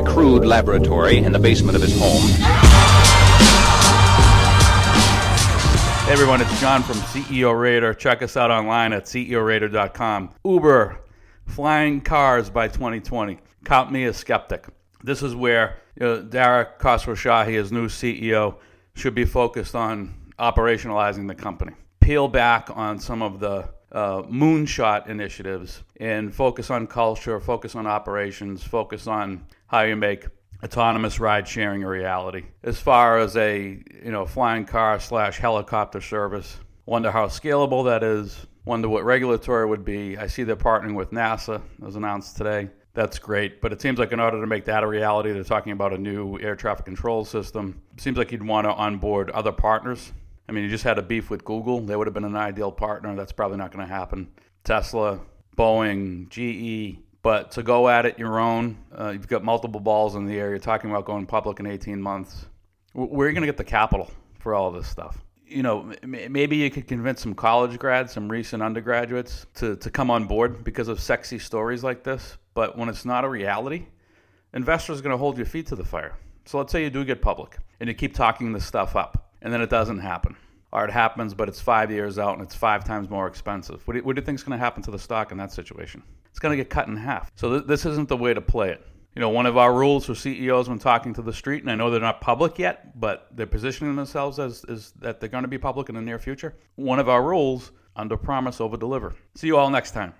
crude laboratory in the basement of his home. Hey everyone, it's John from CEO Raider. Check us out online at CEORaider.com. Uber, flying cars by 2020. Count me a skeptic. This is where you know, Dara Khosrowshahi, his new CEO, should be focused on operationalizing the company. Peel back on some of the uh, moonshot initiatives and focus on culture, focus on operations, focus on how you make autonomous ride sharing a reality. As far as a you know flying car slash helicopter service, wonder how scalable that is. Wonder what regulatory would be. I see they're partnering with NASA, as announced today. That's great, but it seems like in order to make that a reality, they're talking about a new air traffic control system. Seems like you'd want to onboard other partners. I mean, you just had a beef with Google. They would have been an ideal partner. That's probably not going to happen. Tesla, Boeing, GE, but to go at it your own, uh, you've got multiple balls in the air. You're talking about going public in 18 months. Where are you going to get the capital for all this stuff? You know, maybe you could convince some college grads, some recent undergraduates to, to come on board because of sexy stories like this. But when it's not a reality, investors are going to hold your feet to the fire. So let's say you do get public and you keep talking this stuff up and then it doesn't happen. Or it happens, but it's five years out and it's five times more expensive. What do you, what do you think is going to happen to the stock in that situation? It's going to get cut in half. So th- this isn't the way to play it. You know, one of our rules for CEOs when talking to the street, and I know they're not public yet, but they're positioning themselves as is that they're going to be public in the near future. One of our rules: under promise, over deliver. See you all next time.